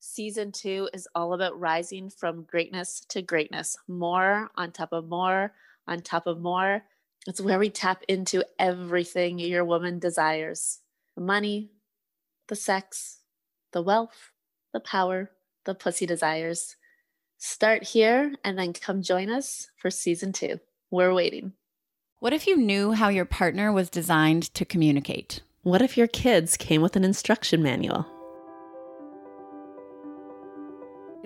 Season two is all about rising from greatness to greatness, more on top of more on top of more. It's where we tap into everything your woman desires the money, the sex, the wealth, the power, the pussy desires. Start here and then come join us for season two. We're waiting. What if you knew how your partner was designed to communicate? What if your kids came with an instruction manual?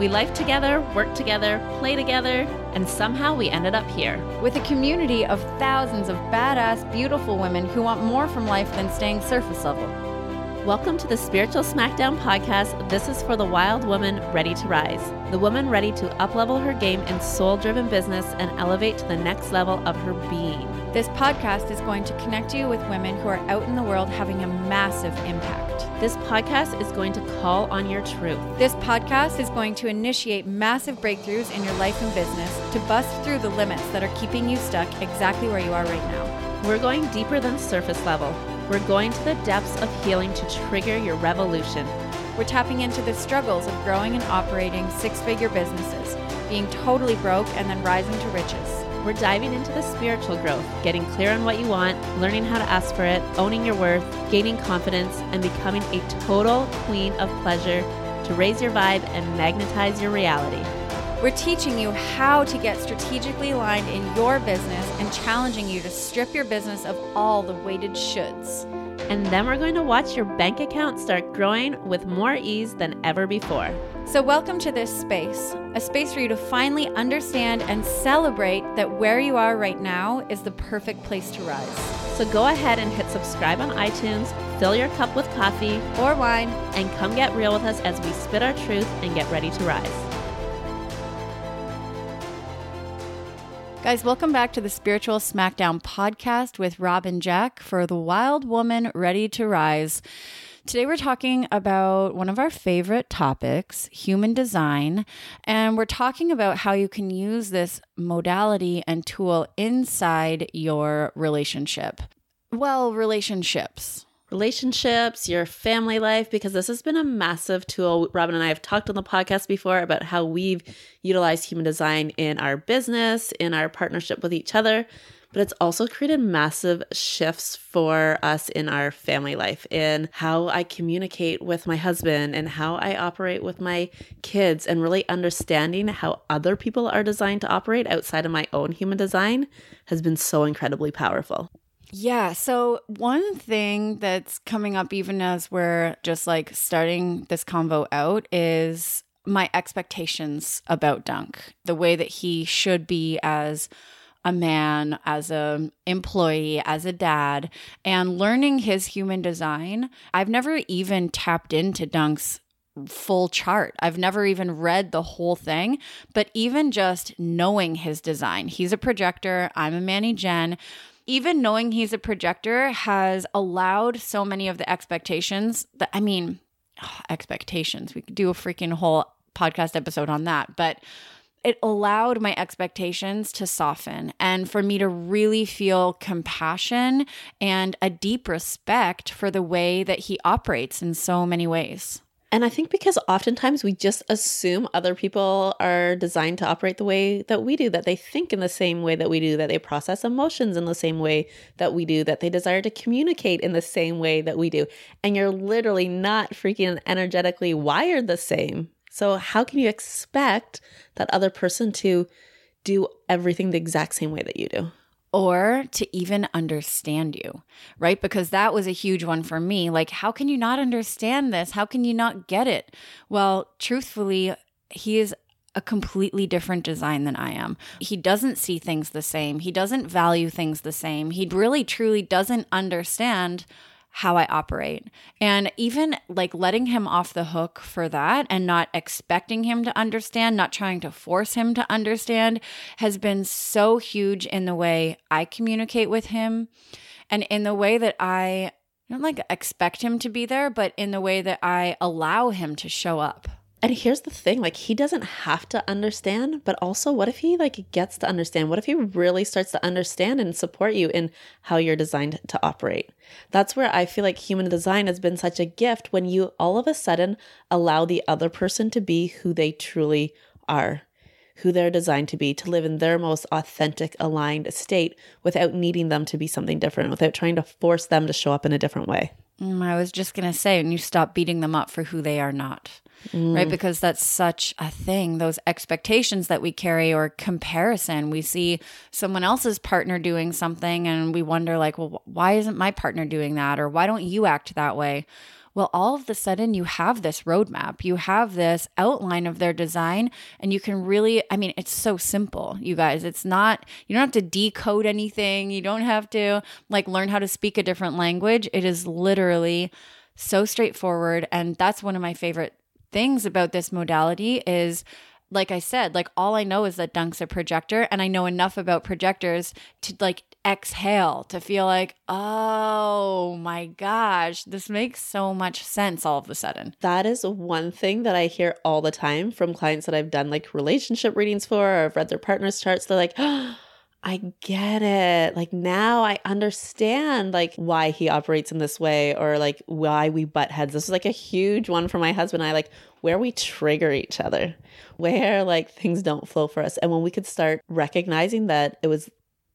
We life together, work together, play together, and somehow we ended up here. With a community of thousands of badass, beautiful women who want more from life than staying surface level. Welcome to the Spiritual Smackdown podcast. This is for the wild woman ready to rise, the woman ready to uplevel her game in soul driven business and elevate to the next level of her being. This podcast is going to connect you with women who are out in the world having a massive impact. This podcast is going to call on your truth. This podcast is going to initiate massive breakthroughs in your life and business to bust through the limits that are keeping you stuck exactly where you are right now. We're going deeper than surface level. We're going to the depths of healing to trigger your revolution. We're tapping into the struggles of growing and operating six figure businesses, being totally broke and then rising to riches. We're diving into the spiritual growth, getting clear on what you want, learning how to ask for it, owning your worth, gaining confidence, and becoming a total queen of pleasure to raise your vibe and magnetize your reality. We're teaching you how to get strategically aligned in your business and challenging you to strip your business of all the weighted shoulds. And then we're going to watch your bank account start growing with more ease than ever before. So, welcome to this space, a space for you to finally understand and celebrate that where you are right now is the perfect place to rise. So, go ahead and hit subscribe on iTunes, fill your cup with coffee or wine, and come get real with us as we spit our truth and get ready to rise. Guys, welcome back to the Spiritual Smackdown podcast with Rob and Jack for the wild woman ready to rise. Today, we're talking about one of our favorite topics, human design. And we're talking about how you can use this modality and tool inside your relationship. Well, relationships relationships, your family life, because this has been a massive tool. Robin and I have talked on the podcast before about how we've utilized human design in our business, in our partnership with each other but it's also created massive shifts for us in our family life, in how I communicate with my husband and how I operate with my kids, and really understanding how other people are designed to operate outside of my own human design has been so incredibly powerful. Yeah. So, one thing that's coming up, even as we're just like starting this convo out, is my expectations about Dunk, the way that he should be as a man, as a employee, as a dad, and learning his human design. I've never even tapped into Dunk's full chart. I've never even read the whole thing, but even just knowing his design. He's a projector, I'm a Manny Gen. Even knowing he's a projector has allowed so many of the expectations that I mean, oh, expectations. We could do a freaking whole podcast episode on that, but it allowed my expectations to soften and for me to really feel compassion and a deep respect for the way that he operates in so many ways. And I think because oftentimes we just assume other people are designed to operate the way that we do, that they think in the same way that we do, that they process emotions in the same way that we do, that they desire to communicate in the same way that we do. And you're literally not freaking energetically wired the same. So, how can you expect that other person to do everything the exact same way that you do? Or to even understand you, right? Because that was a huge one for me. Like, how can you not understand this? How can you not get it? Well, truthfully, he is a completely different design than I am. He doesn't see things the same. He doesn't value things the same. He really, truly doesn't understand how I operate. And even like letting him off the hook for that and not expecting him to understand, not trying to force him to understand has been so huge in the way I communicate with him and in the way that I don't like expect him to be there, but in the way that I allow him to show up. And here's the thing, like he doesn't have to understand, but also what if he like gets to understand? What if he really starts to understand and support you in how you're designed to operate? That's where I feel like human design has been such a gift when you all of a sudden allow the other person to be who they truly are, who they're designed to be, to live in their most authentic, aligned state without needing them to be something different, without trying to force them to show up in a different way. Mm, I was just going to say, and you stop beating them up for who they are not. Mm. Right. Because that's such a thing. Those expectations that we carry or comparison. We see someone else's partner doing something and we wonder, like, well, why isn't my partner doing that? Or why don't you act that way? Well, all of the sudden, you have this roadmap, you have this outline of their design, and you can really, I mean, it's so simple, you guys. It's not, you don't have to decode anything, you don't have to like learn how to speak a different language. It is literally so straightforward. And that's one of my favorite things about this modality is like I said, like all I know is that Dunk's a projector and I know enough about projectors to like exhale to feel like, oh my gosh, this makes so much sense all of a sudden. That is one thing that I hear all the time from clients that I've done like relationship readings for or I've read their partner's charts. They're like, oh, I get it. Like now I understand like why he operates in this way or like why we butt heads. This is like a huge one for my husband and I like where we trigger each other, where like things don't flow for us. And when we could start recognizing that it was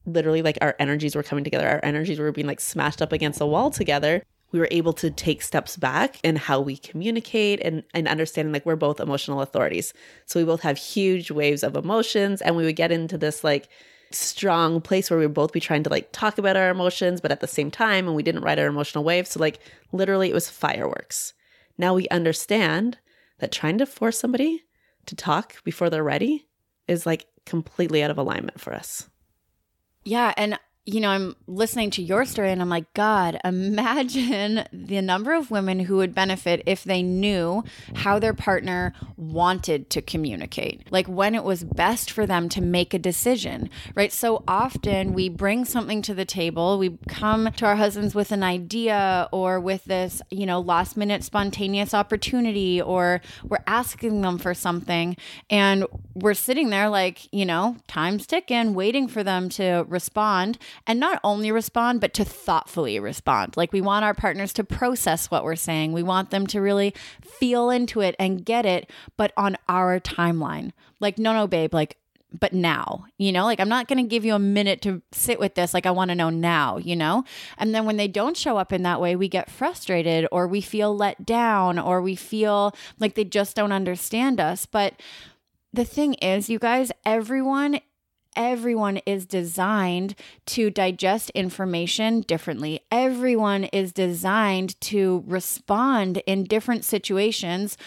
literally like our energies were coming together, our energies were being like smashed up against a wall together, we were able to take steps back in how we communicate and, and understanding like we're both emotional authorities. So we both have huge waves of emotions and we would get into this like strong place where we would both be trying to like talk about our emotions, but at the same time, and we didn't ride our emotional waves. So, like, literally, it was fireworks. Now we understand that trying to force somebody to talk before they're ready is like completely out of alignment for us. Yeah. And you know, I'm listening to your story and I'm like, God, imagine the number of women who would benefit if they knew how their partner wanted to communicate, like when it was best for them to make a decision, right? So often we bring something to the table, we come to our husbands with an idea or with this, you know, last minute spontaneous opportunity, or we're asking them for something and we're sitting there like, you know, time's ticking, waiting for them to respond and not only respond, but to thoughtfully respond. Like we want our partners to process what we're saying. We want them to really feel into it and get it, but on our timeline. Like, no, no, babe, like, but now, you know, like I'm not going to give you a minute to sit with this. Like I want to know now, you know? And then when they don't show up in that way, we get frustrated or we feel let down or we feel like they just don't understand us. But the thing is, you guys, everyone everyone is designed to digest information differently. Everyone is designed to respond in different situations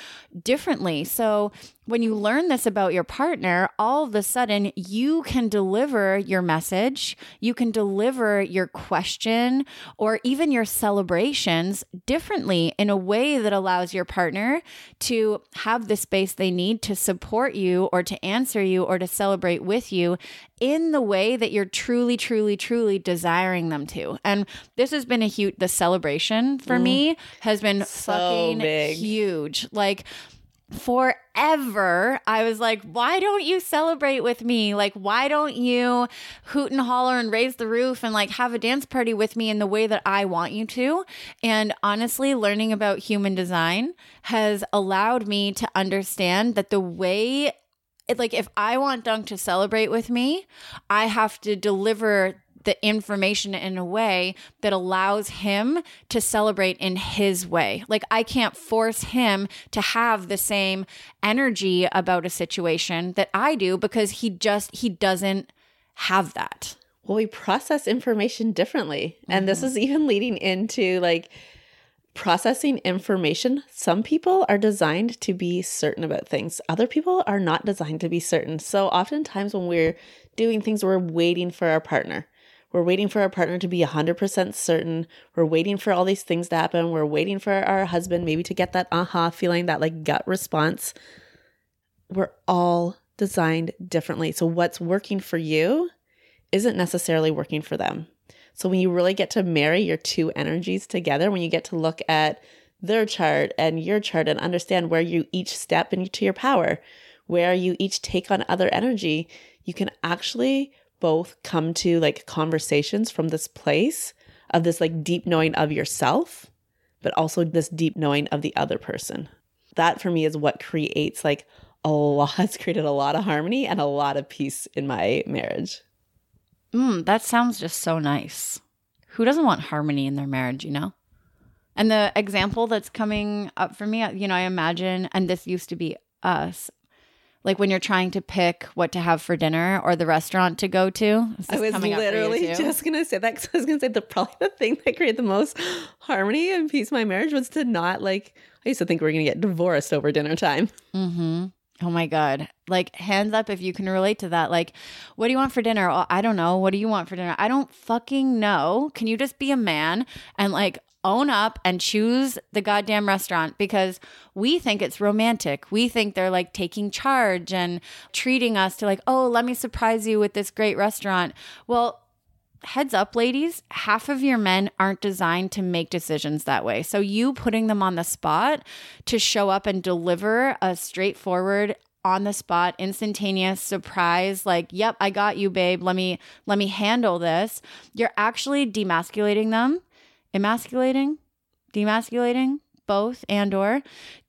differently. So when you learn this about your partner, all of a sudden you can deliver your message, you can deliver your question or even your celebrations differently in a way that allows your partner to have the space they need to support you or to answer you or to celebrate with you in the way that you're truly, truly, truly desiring them to. And this has been a huge, the celebration for mm. me has been so fucking big. huge. Like, forever I was like, why don't you celebrate with me? Like, why don't you hoot and holler and raise the roof and like have a dance party with me in the way that I want you to? And honestly, learning about human design has allowed me to understand that the way it's like if I want Dunk to celebrate with me, I have to deliver the information in a way that allows him to celebrate in his way. Like I can't force him to have the same energy about a situation that I do because he just he doesn't have that. Well, we process information differently. Mm-hmm. And this mm-hmm. is even leading into like processing information. Some people are designed to be certain about things. Other people are not designed to be certain. So oftentimes when we're doing things, we're waiting for our partner. We're waiting for our partner to be 100% certain. We're waiting for all these things to happen. We're waiting for our husband maybe to get that aha uh-huh feeling, that like gut response. We're all designed differently. So, what's working for you isn't necessarily working for them. So, when you really get to marry your two energies together, when you get to look at their chart and your chart and understand where you each step into your power, where you each take on other energy, you can actually both come to like conversations from this place of this like deep knowing of yourself, but also this deep knowing of the other person. That for me is what creates like a lot, has created a lot of harmony and a lot of peace in my marriage. Mm, that sounds just so nice. Who doesn't want harmony in their marriage, you know? And the example that's coming up for me, you know, I imagine, and this used to be us, like when you're trying to pick what to have for dinner or the restaurant to go to. I was literally just gonna say that because I was gonna say the probably the thing that created the most harmony and peace in my marriage was to not like. I used to think we are gonna get divorced over dinner time. Mm-hmm. Oh my God. Like, hands up if you can relate to that. Like, what do you want for dinner? Oh, I don't know. What do you want for dinner? I don't fucking know. Can you just be a man and like own up and choose the goddamn restaurant because we think it's romantic. We think they're like taking charge and treating us to like, oh, let me surprise you with this great restaurant. Well, heads up, ladies, half of your men aren't designed to make decisions that way. So, you putting them on the spot to show up and deliver a straightforward, on the spot instantaneous surprise like yep i got you babe let me let me handle this you're actually demasculating them emasculating, demasculating, both and or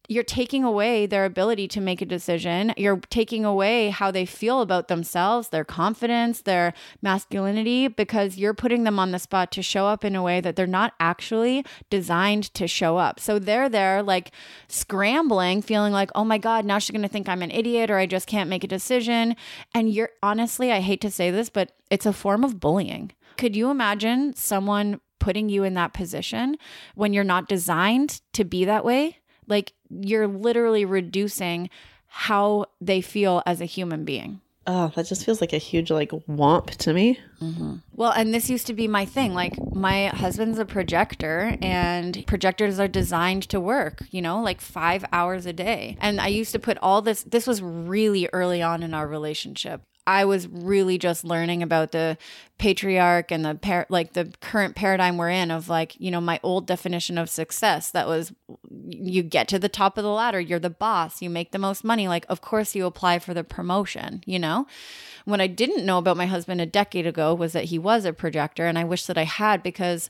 you're taking away their ability to make a decision. You're taking away how they feel about themselves, their confidence, their masculinity, because you're putting them on the spot to show up in a way that they're not actually designed to show up. So they're there like scrambling, feeling like, oh my God, now she's going to think I'm an idiot or I just can't make a decision. And you're honestly, I hate to say this, but it's a form of bullying. Could you imagine someone putting you in that position when you're not designed to be that way. Like you're literally reducing how they feel as a human being. Oh, that just feels like a huge like womp to me. Mm-hmm. Well, and this used to be my thing. Like my husband's a projector, and projectors are designed to work. You know, like five hours a day. And I used to put all this. This was really early on in our relationship. I was really just learning about the patriarch and the par- like the current paradigm we're in of like you know my old definition of success that was you get to the top of the ladder you're the boss you make the most money like of course you apply for the promotion you know? What i didn't know about my husband a decade ago was that he was a projector and i wish that i had because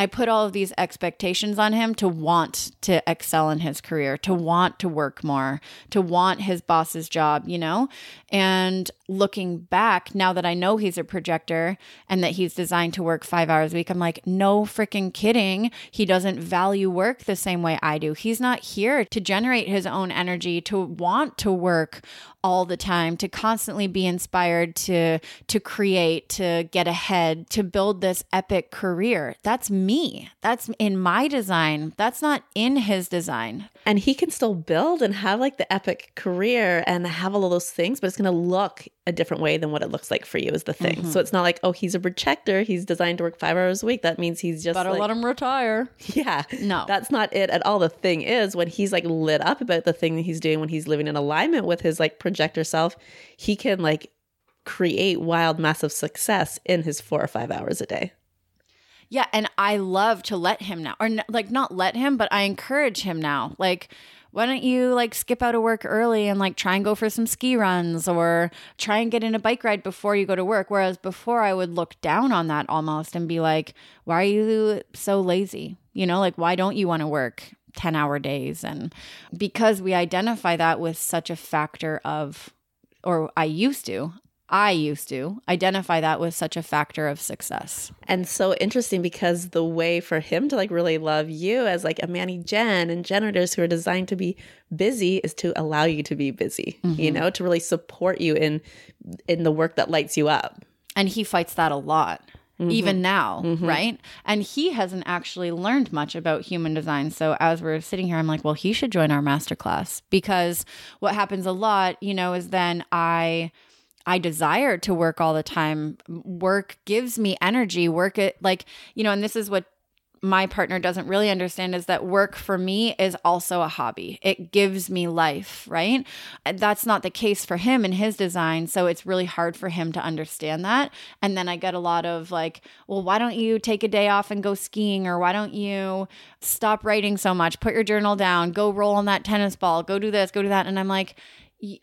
I put all of these expectations on him to want to excel in his career, to want to work more, to want his boss's job, you know? And looking back, now that I know he's a projector and that he's designed to work five hours a week, I'm like, no freaking kidding. He doesn't value work the same way I do. He's not here to generate his own energy, to want to work all the time to constantly be inspired to to create to get ahead to build this epic career that's me that's in my design. That's not in his design. And he can still build and have like the epic career and have all of those things but it's going to look a different way than what it looks like for you is the thing. Mm-hmm. so it's not like oh he's a projector he's designed to work five hours a week. That means he's just better like, let him retire. Yeah. No. That's not it at all. The thing is when he's like lit up about the thing that he's doing when he's living in alignment with his like projector self he can like create wild massive success in his four or five hours a day yeah, and I love to let him now, or like not let him, but I encourage him now. Like why don't you like skip out of work early and like try and go for some ski runs or try and get in a bike ride before you go to work? Whereas before I would look down on that almost and be like, why are you so lazy? You know, like, why don't you want to work 10 hour days? And because we identify that with such a factor of, or I used to, I used to identify that with such a factor of success. And so interesting because the way for him to like really love you as like a Manny Gen and generators who are designed to be busy is to allow you to be busy, mm-hmm. you know, to really support you in in the work that lights you up. And he fights that a lot. Mm-hmm. Even now, mm-hmm. right? And he hasn't actually learned much about human design. So, as we're sitting here, I'm like, well, he should join our masterclass because what happens a lot, you know, is then I I desire to work all the time. Work gives me energy. Work it like, you know, and this is what my partner doesn't really understand is that work for me is also a hobby. It gives me life, right? That's not the case for him in his design. So it's really hard for him to understand that. And then I get a lot of like, well, why don't you take a day off and go skiing? Or why don't you stop writing so much? Put your journal down, go roll on that tennis ball, go do this, go do that. And I'm like,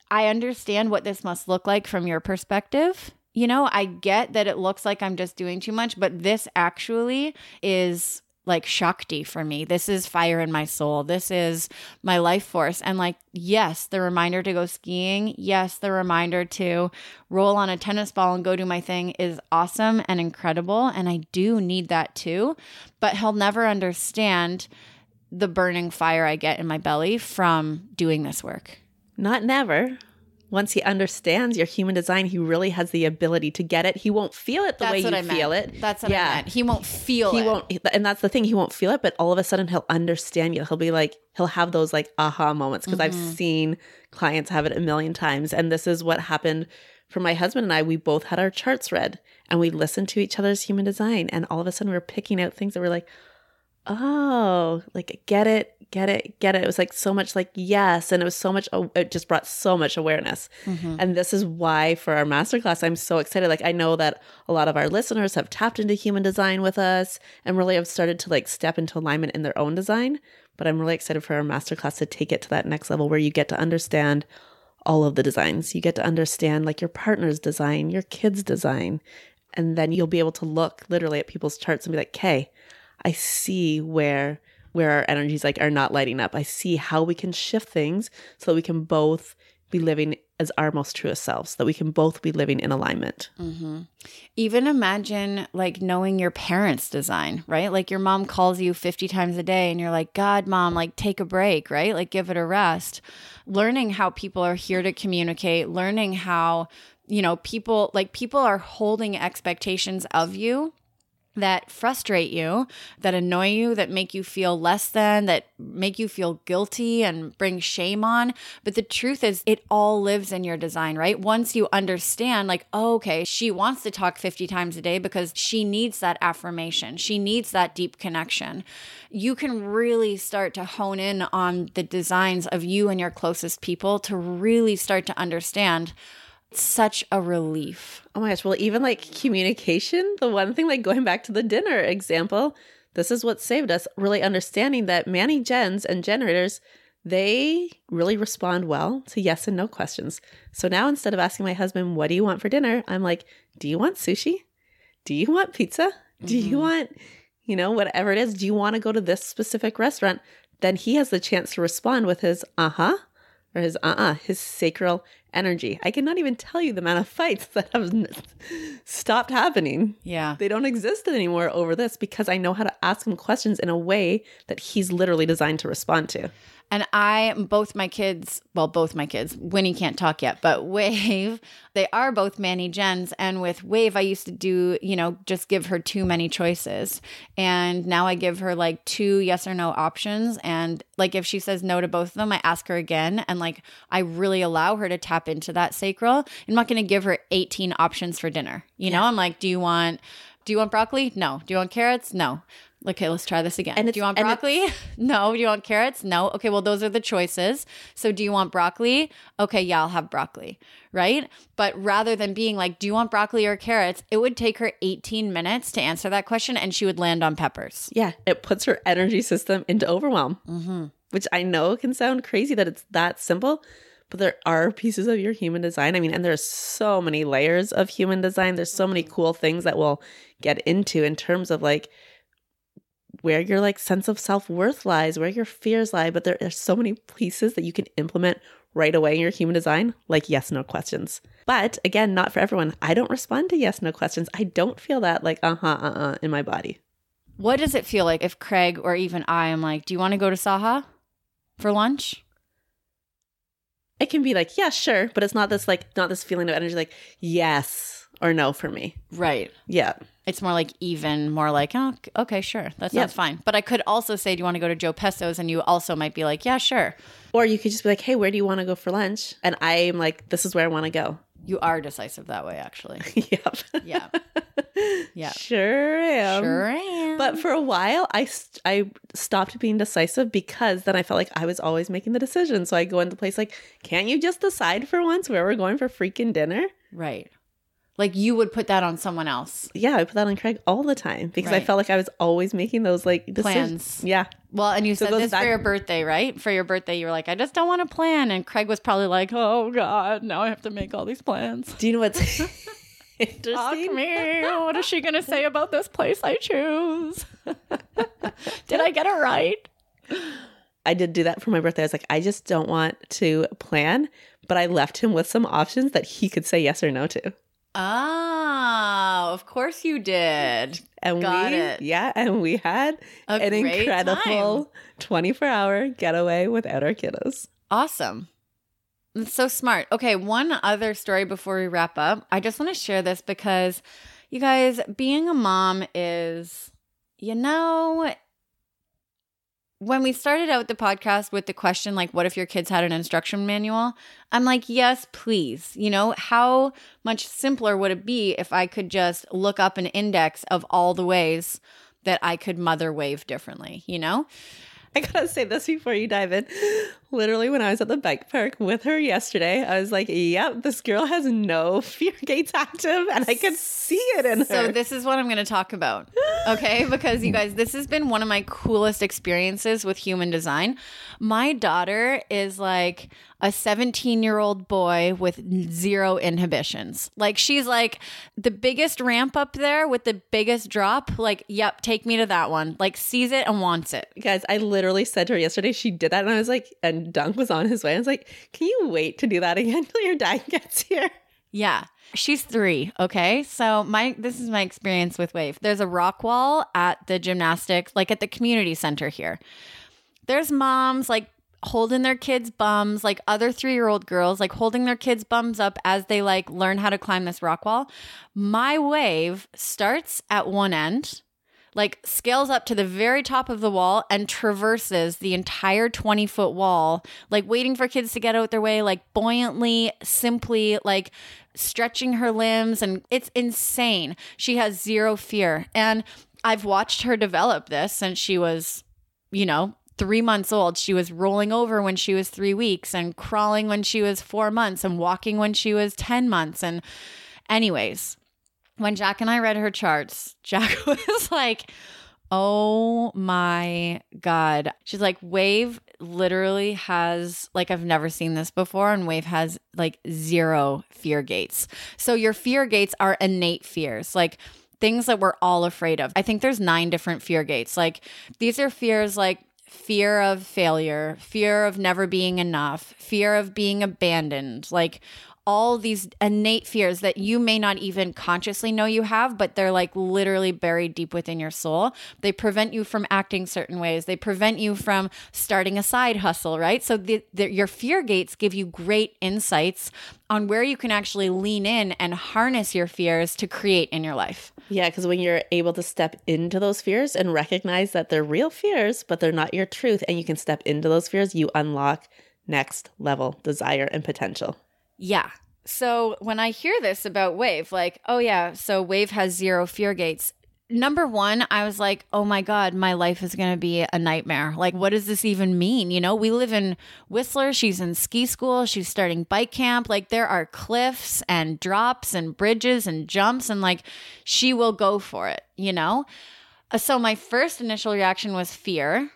I understand what this must look like from your perspective. You know, I get that it looks like I'm just doing too much, but this actually is like Shakti for me. This is fire in my soul. This is my life force. And like, yes, the reminder to go skiing, yes, the reminder to roll on a tennis ball and go do my thing is awesome and incredible. And I do need that too. But he'll never understand the burning fire I get in my belly from doing this work. Not never. Once he understands your human design, he really has the ability to get it. He won't feel it the that's way you I feel meant. it. That's what yeah. I meant. He won't feel he it. won't, and that's the thing. He won't feel it, but all of a sudden he'll understand you. He'll be like, he'll have those like aha moments because mm-hmm. I've seen clients have it a million times. And this is what happened for my husband and I. We both had our charts read and we listened to each other's human design, and all of a sudden we are picking out things that were like, oh, like get it, get it, get it. It was like so much like yes, and it was so much. It just brought so much awareness, mm-hmm. and this is why for our masterclass, I'm so excited. Like I know that a lot of our listeners have tapped into human design with us, and really have started to like step into alignment in their own design. But I'm really excited for our masterclass to take it to that next level where you get to understand all of the designs. You get to understand like your partner's design, your kid's design, and then you'll be able to look literally at people's charts and be like, "Okay." I see where where our energies like are not lighting up. I see how we can shift things so that we can both be living as our most truest selves, that we can both be living in alignment. Mm-hmm. Even imagine like knowing your parents' design, right? Like your mom calls you 50 times a day and you're like, God, mom, like take a break, right? Like give it a rest. Learning how people are here to communicate, learning how, you know, people like people are holding expectations of you that frustrate you, that annoy you, that make you feel less than, that make you feel guilty and bring shame on. But the truth is, it all lives in your design, right? Once you understand, like, oh, okay, she wants to talk 50 times a day because she needs that affirmation, she needs that deep connection. You can really start to hone in on the designs of you and your closest people to really start to understand such a relief. Oh my gosh. Well, even like communication, the one thing, like going back to the dinner example, this is what saved us really understanding that Manny gens and generators, they really respond well to yes and no questions. So now instead of asking my husband, What do you want for dinner? I'm like, Do you want sushi? Do you want pizza? Do mm-hmm. you want, you know, whatever it is? Do you want to go to this specific restaurant? Then he has the chance to respond with his uh huh or his uh uh-uh, uh his sacral energy. I cannot even tell you the amount of fights that have stopped happening. Yeah. They don't exist anymore over this because I know how to ask him questions in a way that he's literally designed to respond to. And I, both my kids, well, both my kids, Winnie can't talk yet, but Wave, they are both Manny Gens. And with Wave, I used to do, you know, just give her too many choices. And now I give her like two yes or no options. And like if she says no to both of them, I ask her again. And like I really allow her to tap into that sacral. I'm not going to give her 18 options for dinner. You yeah. know, I'm like, do you want, do you want broccoli? No. Do you want carrots? No. Okay, let's try this again. And do you want broccoli? no. Do you want carrots? No. Okay, well, those are the choices. So, do you want broccoli? Okay, yeah, I'll have broccoli. Right. But rather than being like, do you want broccoli or carrots? It would take her 18 minutes to answer that question and she would land on peppers. Yeah. It puts her energy system into overwhelm. Mm-hmm. which I know can sound crazy that it's that simple, but there are pieces of your human design. I mean, and there's so many layers of human design. There's so many cool things that we'll get into in terms of like where your like sense of self-worth lies, where your fears lie, but there are so many pieces that you can implement right away in your human design, like yes, no questions. But again, not for everyone. I don't respond to yes, no questions. I don't feel that like uh-huh, uh-uh in my body. What does it feel like if Craig or even I am like, do you want to go to Saha for lunch? It can be like, yeah, sure, but it's not this like not this feeling of energy like yes or no for me. Right. Yeah. It's more like even, more like, oh, okay, sure. That sounds Yep. fine. But I could also say, do you want to go to Joe Pesto's? And you also might be like, yeah, sure. Or you could just be like, hey, where do you want to go for lunch? And I'm like, this is where I want to go. You are decisive that way, actually. yep. Yeah. Yeah. Sure am. sure am. But for a while, I, st- I stopped being decisive because then I felt like I was always making the decision. So I go into place like, can't you just decide for once where we're going for freaking dinner? right. Like you would put that on someone else. Yeah, I put that on Craig all the time because I felt like I was always making those like decisions. Plans. Yeah. Well, and you So said this back- for your birthday, right? For your birthday, you were like, I just don't want to plan. And Craig was probably like, oh, God, now I have to make all these plans. Do you know what's interesting? me. What is she going to say about this place I choose? Did I get it right? I did do that for my birthday. I was like, I just don't want to plan, but I left him with some options that he could say yes or no to. Oh, of course you did. And Got we, it. yeah, and we had A an incredible 24 hour getaway without our kiddos. Awesome. That's so smart. Okay, one other story before we wrap up. I just want to share this because you guys, being a mom is, you know, when we started out the podcast with the question, like, what if your kids had an instruction manual? I'm like, yes, please. You know, how much simpler would it be if I could just look up an index of all the ways that I could mother wave differently, you know? I gotta say this before you dive in. Literally, when I was at the bike park with her yesterday, I was like, yep, this girl has no fear gates active, and I could see it in her. So this is what I'm going to talk about. Okay? Because you guys, this has been one of my coolest experiences with human design. My daughter is like a 17-year-old boy with zero inhibitions. Like she's like the biggest ramp up there with the biggest drop, like, yep, take me to that one. Like sees it and wants it. Guys, I literally said to her yesterday, she did that, and I was like, and Dunk was on his way. I was like, can you wait to do that again until your dad gets here? Yeah. She's three. Okay. So my this is my experience with Wave. There's a rock wall at the gymnastics, like at the community center here. There's moms like holding their kids' bums, like other three year old girls, like holding their kids' bums up as they like learn how to climb this rock wall. My wave starts at one end like scales up to the very top of the wall and traverses the entire 20 foot wall, like waiting for kids to get out their way, like buoyantly, simply, like stretching her limbs. And it's insane. She has zero fear. And I've watched her develop this since she was, you know, three months old. She was rolling over when she was three weeks and crawling when she was four months and walking when she was 10 months. And, anyways, when Jack and I read her charts, Jack was like, Oh my God. She's like, Wave literally has, like, I've never seen this before. And Wave has like zero fear gates. So your fear gates are innate fears, like things that we're all afraid of. I think there's nine different fear gates. Like, these are fears like, Fear of failure, fear of never being enough, fear of being abandoned, like all these innate fears that you may not even consciously know you have, but they're like literally buried deep within your soul. They prevent you from acting certain ways. They prevent you from starting a side hustle, right? So the, the, your fear gates give you great insights on where you can actually lean in and harness your fears to create in your life. Yeah, because when you're able to step into those fears and recognize that they're real fears, but they're not your truth, and you can step into those fears, you unlock next level desire and potential. Yeah. So when I hear this about Wave, like, oh yeah, so Wave has zero fear gates. Number one, I was like, oh my God, my life is going to be a nightmare. Like, what does this even mean? You know, we live in Whistler. She's in ski school. She's starting bike camp. Like, there are cliffs and drops and bridges and jumps, and like, she will go for it, you know? Uh, So, my first initial reaction was fear,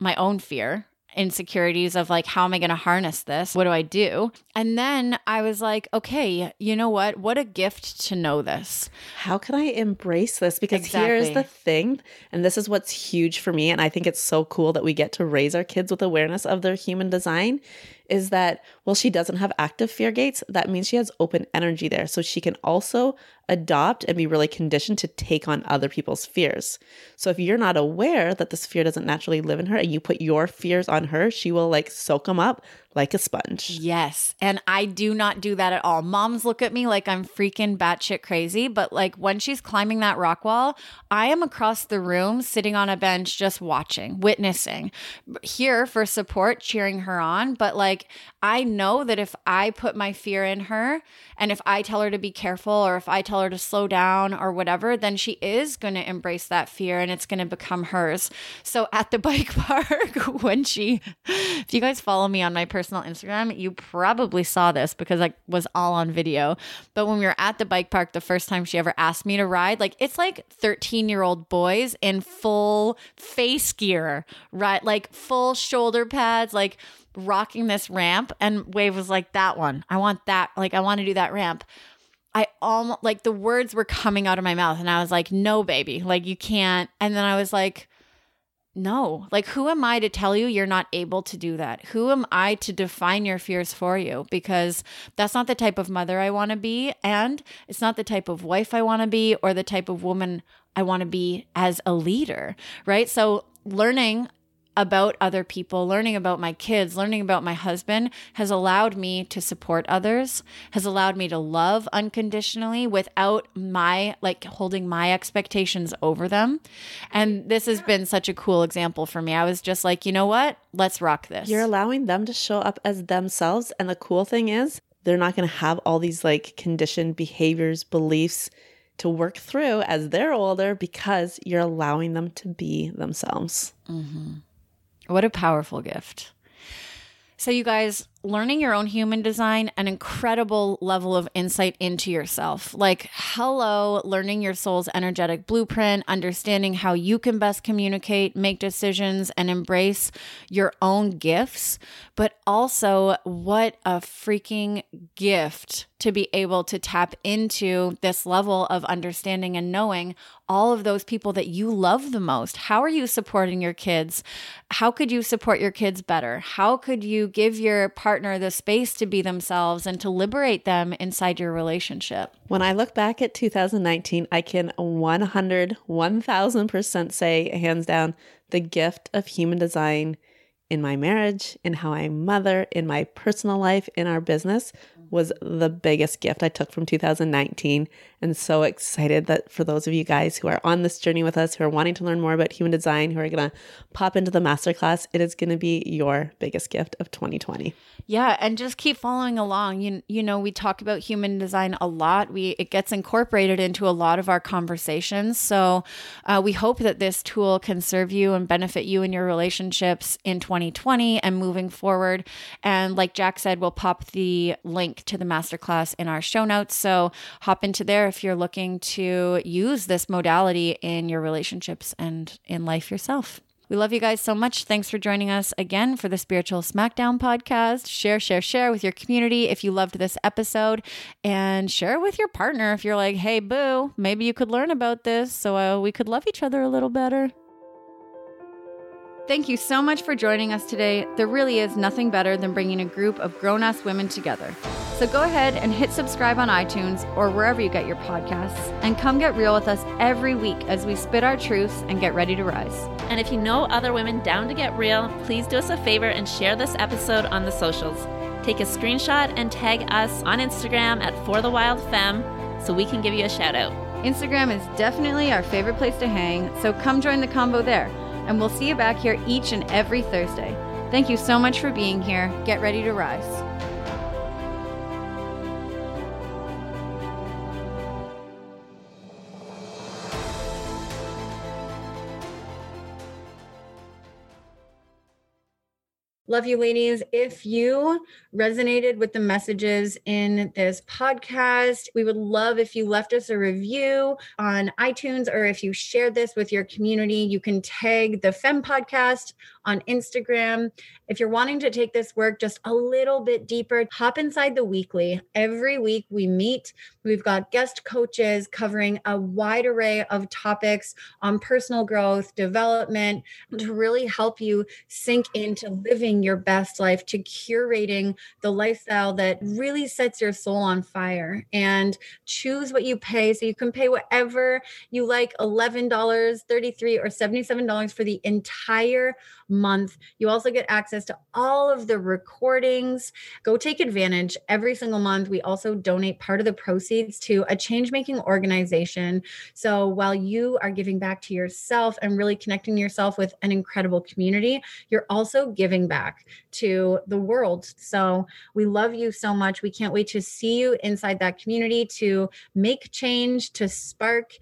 my own fear. Insecurities of like, how am I going to harness this? What do I do? And then I was like, okay, you know what? What a gift to know this. How can I embrace this? Because exactly. here's the thing, and this is what's huge for me. And I think it's so cool that we get to raise our kids with awareness of their human design is that, well, she doesn't have active fear gates. That means she has open energy there. So she can also adopt and be really conditioned to take on other people's fears. So if you're not aware that this fear doesn't naturally live in her and you put your fears on her, she will like soak them up like a sponge. Yes. And I do not do that at all. Moms look at me like I'm freaking batshit crazy, but like when she's climbing that rock wall, I am across the room sitting on a bench just watching, witnessing, here for support, cheering her on. But like I know that if I put my fear in her and if I tell her to be careful or if I tell her to slow down or whatever, then she is going to embrace that fear and it's going to become hers. So at the bike park, when she, if you guys follow me on my personal Instagram, you probably saw this because I was all on video. But when we were at the bike park the first time she ever asked me to ride, like it's like 13 year old boys in full face gear, right? Like full shoulder pads, like rocking this ramp and Wave was like that one. I want that like I want to do that ramp. I almost like the words were coming out of my mouth and I was like no baby, like you can't. And then I was like no. Like who am I to tell you you're not able to do that? Who am I to define your fears for you because that's not the type of mother I want to be and it's not the type of wife I want to be or the type of woman I want to be as a leader, right? So learning about other people, learning about my kids, learning about my husband has allowed me to support others, has allowed me to love unconditionally without my like holding my expectations over them. And this has been such a cool example for me. I was just like, you know what? Let's rock this. You're allowing them to show up as themselves. And the cool thing is, they're not going to have all these like conditioned behaviors, beliefs to work through as they're older because you're allowing them to be themselves. Mm-hmm. What a powerful gift. So, you guys, learning your own human design, an incredible level of insight into yourself. Like, hello, learning your soul's energetic blueprint, understanding how you can best communicate, make decisions, and embrace your own gifts. But also, what a freaking gift to be able to tap into this level of understanding and knowing all of those people that you love the most. How are you supporting your kids? How could you support your kids better? How could you give your partner the space to be themselves and to liberate them inside your relationship? When I look back at 2019, I can 100, 1000% say, hands down, the gift of human design in my marriage, in how I mother, in my personal life, in our business was the biggest gift I took from 2019 and so excited that for those of you guys who are on this journey with us, who are wanting to learn more about human design, who are going to pop into the masterclass, it is going to be your biggest gift of 2020. Yeah, and just keep following along. You you know, we talk about human design a lot. We it gets incorporated into a lot of our conversations. So, uh, we hope that this tool can serve you and benefit you in your relationships in 2020 and moving forward. And like Jack said, we'll pop the link to the masterclass in our show notes. So, hop into there if you're looking to use this modality in your relationships and in life yourself. We love you guys so much. Thanks for joining us again for the Spiritual Smackdown podcast. Share, share, share with your community if you loved this episode and share with your partner if you're like, hey, boo, maybe you could learn about this so uh, we could love each other a little better. Thank you so much for joining us today. There really is nothing better than bringing a group of grown ass women together. So go ahead and hit subscribe on iTunes or wherever you get your podcasts and come get real with us every week as we spit our truths and get ready to rise. And if you know other women down to get real, please do us a favor and share this episode on the socials. Take a screenshot and tag us on Instagram at For the Wild Femme so we can give you a shout out. Instagram is definitely our favorite place to hang, so come join the combo there and we'll see you back here each and every Thursday. Thank you so much for being here. Get ready to rise. Love you, ladies. If you resonated with the messages in this podcast, we would love if you left us a review on iTunes or if you shared this with your community. You can tag the Femme Podcast on Instagram If you're wanting to take this work just a little bit deeper, hop inside the weekly. Every week we meet. We've got guest coaches covering a wide array of topics on personal growth, development, to really help you sink into living your best life, to curating the lifestyle that really sets your soul on fire. And choose what you pay. So you can pay whatever you like $11, 33, or $77 for the entire month. You also get access to all of the recordings. Go take advantage every single month. We also donate part of the proceeds to a change making organization. So while you are giving back to yourself and really connecting yourself with an incredible community, you're also giving back to the world. So we love you so much. We can't wait to see you inside that community to make change, to spark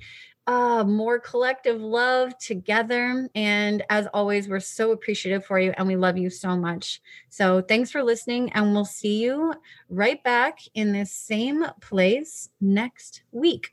uh, more collective love together. And as always, we're so appreciative for you and we love you so much. So thanks for listening, and we'll see you right back in this same place next week.